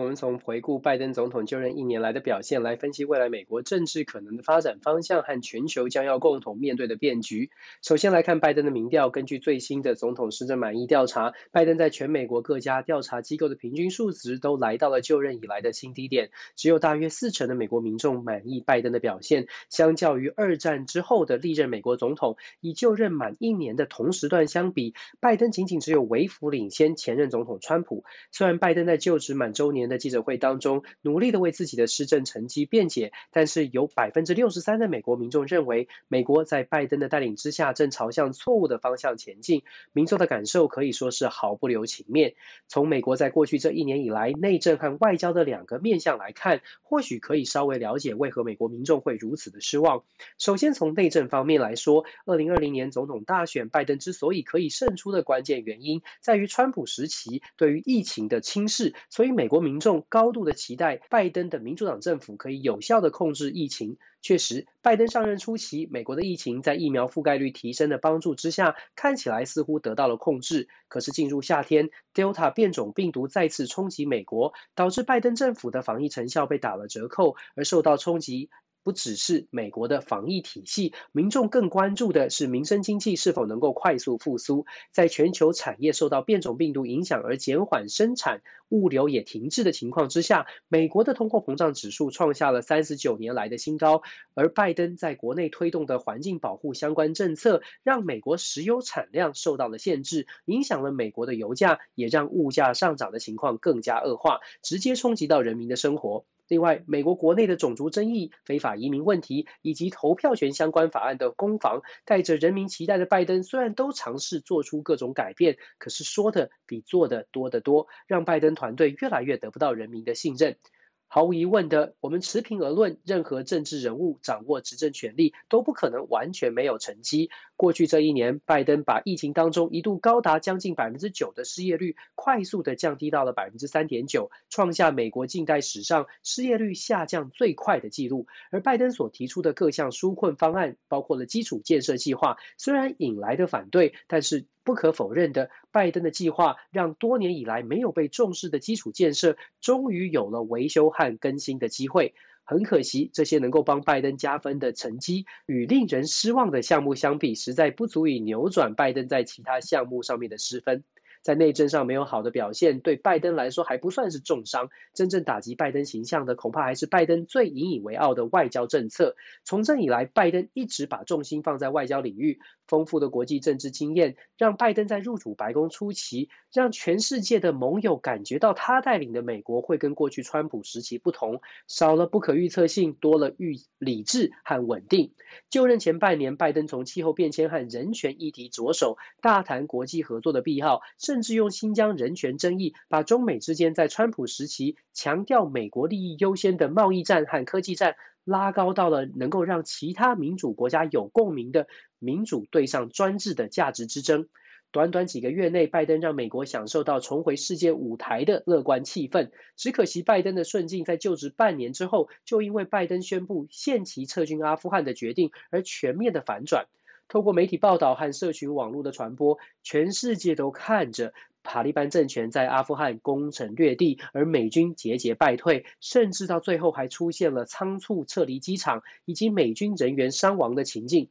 我们从回顾拜登总统就任一年来的表现来分析未来美国政治可能的发展方向和全球将要共同面对的变局。首先来看拜登的民调，根据最新的总统施政满意调查，拜登在全美国各家调查机构的平均数值都来到了就任以来的新低点，只有大约四成的美国民众满意拜登的表现。相较于二战之后的历任美国总统，以就任满一年的同时段相比，拜登仅仅只有微幅领先前任总统川普。虽然拜登在就职满周年的记者会当中，努力的为自己的施政成绩辩解，但是有百分之六十三的美国民众认为，美国在拜登的带领之下正朝向错误的方向前进。民众的感受可以说是毫不留情面。从美国在过去这一年以来内政和外交的两个面向来看，或许可以稍微了解为何美国民众会如此的失望。首先从内政方面来说，二零二零年总统大选，拜登之所以可以胜出的关键原因，在于川普时期对于疫情的轻视，所以美国民众高。度的期待拜登的民主党政府可以有效的控制疫情。确实，拜登上任初期，美国的疫情在疫苗覆盖率提升的帮助之下，看起来似乎得到了控制。可是进入夏天，Delta 变种病毒再次冲击美国，导致拜登政府的防疫成效被打了折扣，而受到冲击。不只是美国的防疫体系，民众更关注的是民生经济是否能够快速复苏。在全球产业受到变种病毒影响而减缓生产、物流也停滞的情况之下，美国的通货膨胀指数创下了三十九年来的新高。而拜登在国内推动的环境保护相关政策，让美国石油产量受到了限制，影响了美国的油价，也让物价上涨的情况更加恶化，直接冲击到人民的生活。另外，美国国内的种族争议、非法移民问题以及投票权相关法案的攻防，带着人民期待的拜登，虽然都尝试做出各种改变，可是说的比做的多得多，让拜登团队越来越得不到人民的信任。毫无疑问的，我们持平而论，任何政治人物掌握执政权力都不可能完全没有成绩。过去这一年，拜登把疫情当中一度高达将近百分之九的失业率，快速的降低到了百分之三点九，创下美国近代史上失业率下降最快的纪录。而拜登所提出的各项纾困方案，包括了基础建设计划，虽然引来的反对，但是。不可否认的，拜登的计划让多年以来没有被重视的基础建设，终于有了维修和更新的机会。很可惜，这些能够帮拜登加分的成绩，与令人失望的项目相比，实在不足以扭转拜登在其他项目上面的失分。在内政上没有好的表现，对拜登来说还不算是重伤。真正打击拜登形象的，恐怕还是拜登最引以为傲的外交政策。从政以来，拜登一直把重心放在外交领域。丰富的国际政治经验，让拜登在入主白宫初期，让全世界的盟友感觉到他带领的美国会跟过去川普时期不同，少了不可预测性，多了预理智和稳定。就任前半年，拜登从气候变迁和人权议题着手，大谈国际合作的必要，甚至用新疆人权争议，把中美之间在川普时期强调美国利益优先的贸易战和科技战。拉高到了能够让其他民主国家有共鸣的民主对上专制的价值之争。短短几个月内，拜登让美国享受到重回世界舞台的乐观气氛。只可惜，拜登的顺境在就职半年之后，就因为拜登宣布限期撤军阿富汗的决定而全面的反转。透过媒体报道和社群网络的传播，全世界都看着。塔利班政权在阿富汗攻城略地，而美军节节败退，甚至到最后还出现了仓促撤离机场以及美军人员伤亡的情境。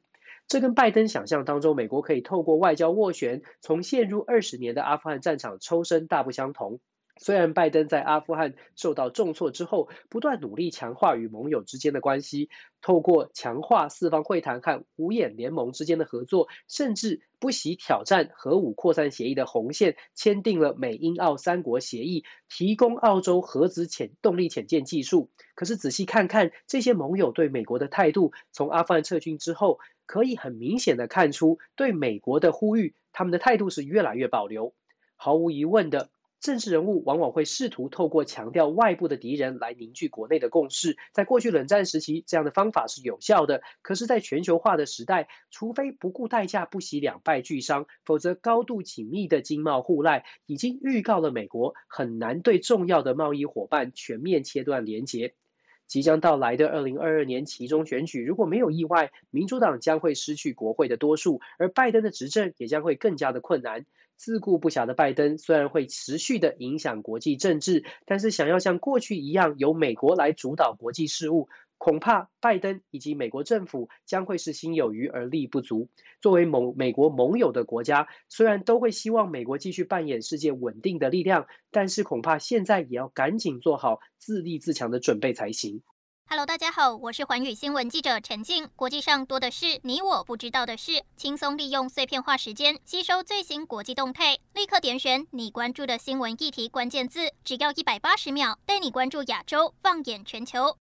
这跟拜登想象当中美国可以透过外交斡旋，从陷入二十年的阿富汗战场抽身大不相同。虽然拜登在阿富汗受到重挫之后，不断努力强化与盟友之间的关系，透过强化四方会谈和五眼联盟之间的合作，甚至不惜挑战核武扩散协议的红线，签订了美英澳三国协议，提供澳洲核子潜动力潜舰技术。可是仔细看看这些盟友对美国的态度，从阿富汗撤军之后，可以很明显的看出对美国的呼吁，他们的态度是越来越保留。毫无疑问的。政治人物往往会试图透过强调外部的敌人来凝聚国内的共识。在过去冷战时期，这样的方法是有效的。可是，在全球化的时代，除非不顾代价不惜两败俱伤，否则高度紧密的经贸互赖已经预告了美国很难对重要的贸易伙伴全面切断连结。即将到来的二零二二年期中选举，如果没有意外，民主党将会失去国会的多数，而拜登的执政也将会更加的困难。自顾不暇的拜登虽然会持续的影响国际政治，但是想要像过去一样由美国来主导国际事务。恐怕拜登以及美国政府将会是心有余而力不足。作为盟美国盟友的国家，虽然都会希望美国继续扮演世界稳定的力量，但是恐怕现在也要赶紧做好自立自强的准备才行。Hello，大家好，我是环宇新闻记者陈静。国际上多的是你我不知道的事，轻松利用碎片化时间吸收最新国际动态，立刻点选你关注的新闻议题关键字，只要一百八十秒，带你关注亚洲，放眼全球。